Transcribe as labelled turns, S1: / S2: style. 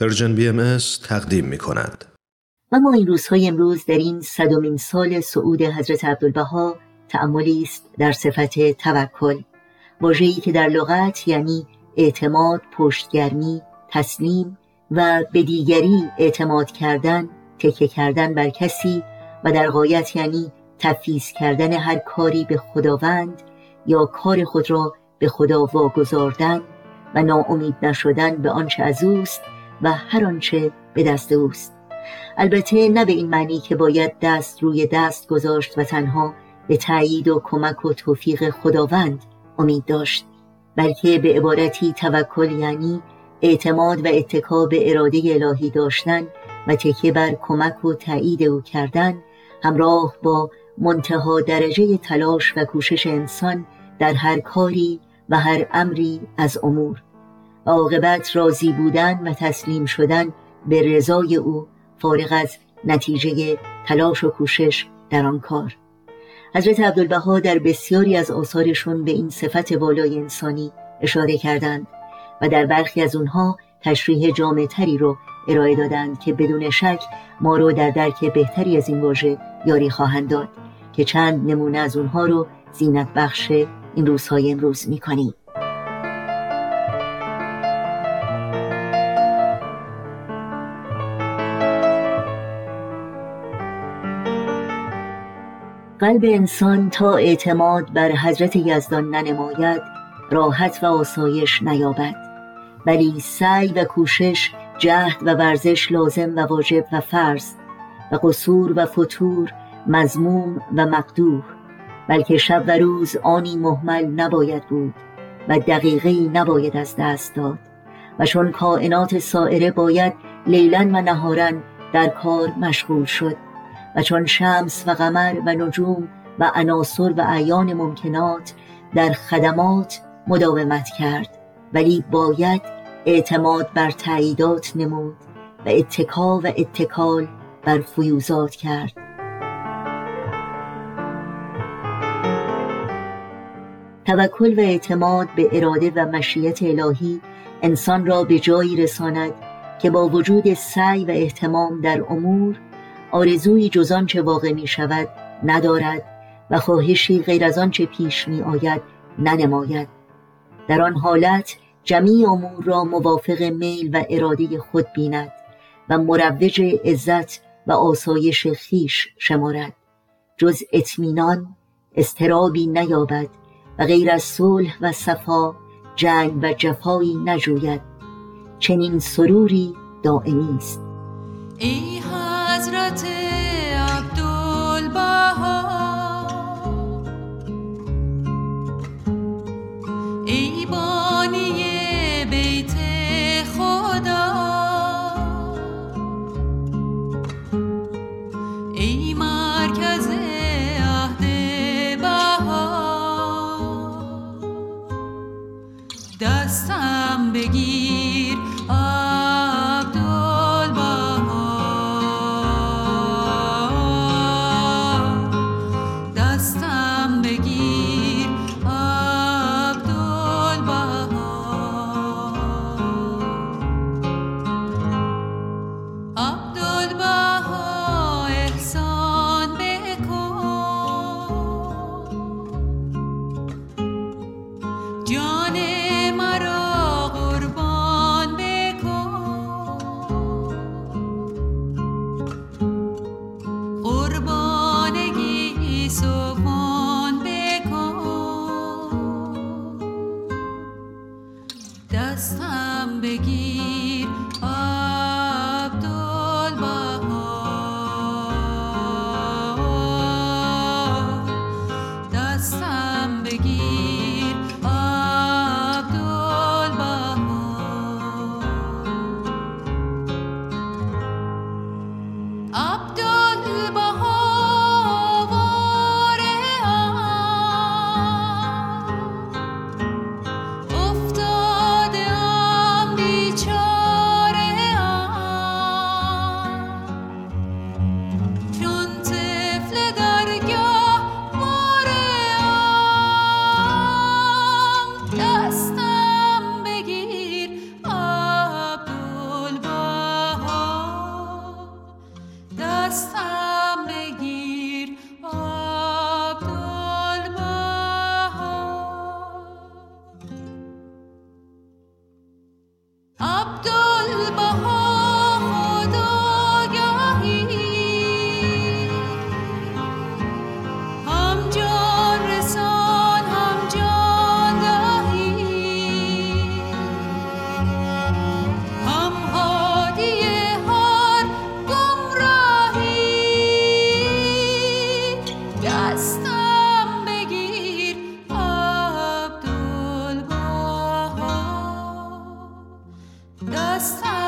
S1: Persian BM تقدیم می کند.
S2: و ما این روزهای امروز در این صدومین سال صعود حضرت عبدالبها تأملی است در صفت توکل واژه‌ای که در لغت یعنی اعتماد پشتگرمی تسلیم و به دیگری اعتماد کردن تکیه کردن بر کسی و در غایت یعنی تفویض کردن هر کاری به خداوند یا کار خود را به خدا واگذاردن و ناامید نشدن به آنچه از اوست و هر آنچه به دست اوست. البته نه به این معنی که باید دست روی دست گذاشت و تنها به تایید و کمک و توفیق خداوند امید داشت بلکه به عبارتی توکل یعنی اعتماد و اتکا به اراده الهی داشتن و تکیه بر کمک و تایید او کردن همراه با منتها درجه تلاش و کوشش انسان در هر کاری و هر امری از امور. عاقبت راضی بودن و تسلیم شدن به رضای او فارغ از نتیجه تلاش و کوشش در آن کار. حضرت عبدالبها در بسیاری از آثارشون به این صفت والای انسانی اشاره کردند و در برخی از اونها تشریح تری رو ارائه دادند که بدون شک ما رو در درک بهتری از این واژه یاری خواهند داد که چند نمونه از اونها رو زینت بخش این روزهای امروز می‌کنیم. قلب انسان تا اعتماد بر حضرت یزدان ننماید راحت و آسایش نیابد. ولی سعی و کوشش جهد و ورزش لازم و واجب و فرض و قصور و فتور مزموم و مقدوح بلکه شب و روز آنی محمل نباید بود و دقیقی نباید از دست داد. و چون کائنات سائره باید لیلن و نهارن در کار مشغول شد. و چون شمس و قمر و نجوم و عناصر و اعیان ممکنات در خدمات مداومت کرد ولی باید اعتماد بر تعییدات نمود و اتکا و اتکال بر فیوزات کرد. توکل و اعتماد به اراده و مشیت الهی انسان را به جایی رساند که با وجود سعی و احتمام در امور آرزوی جز آنچه واقع می شود ندارد و خواهشی غیر از آنچه پیش می آید ننماید. در آن حالت جمیع امور را موافق میل و اراده خود بیند و مروج عزت و آسایش خیش شمارد. جز اطمینان استرابی نیابد و غیر از صلح و صفا جنگ و جفایی نجوید. چنین سروری دائمی است.
S3: حضرت دستم من بگی Doctor. The sun.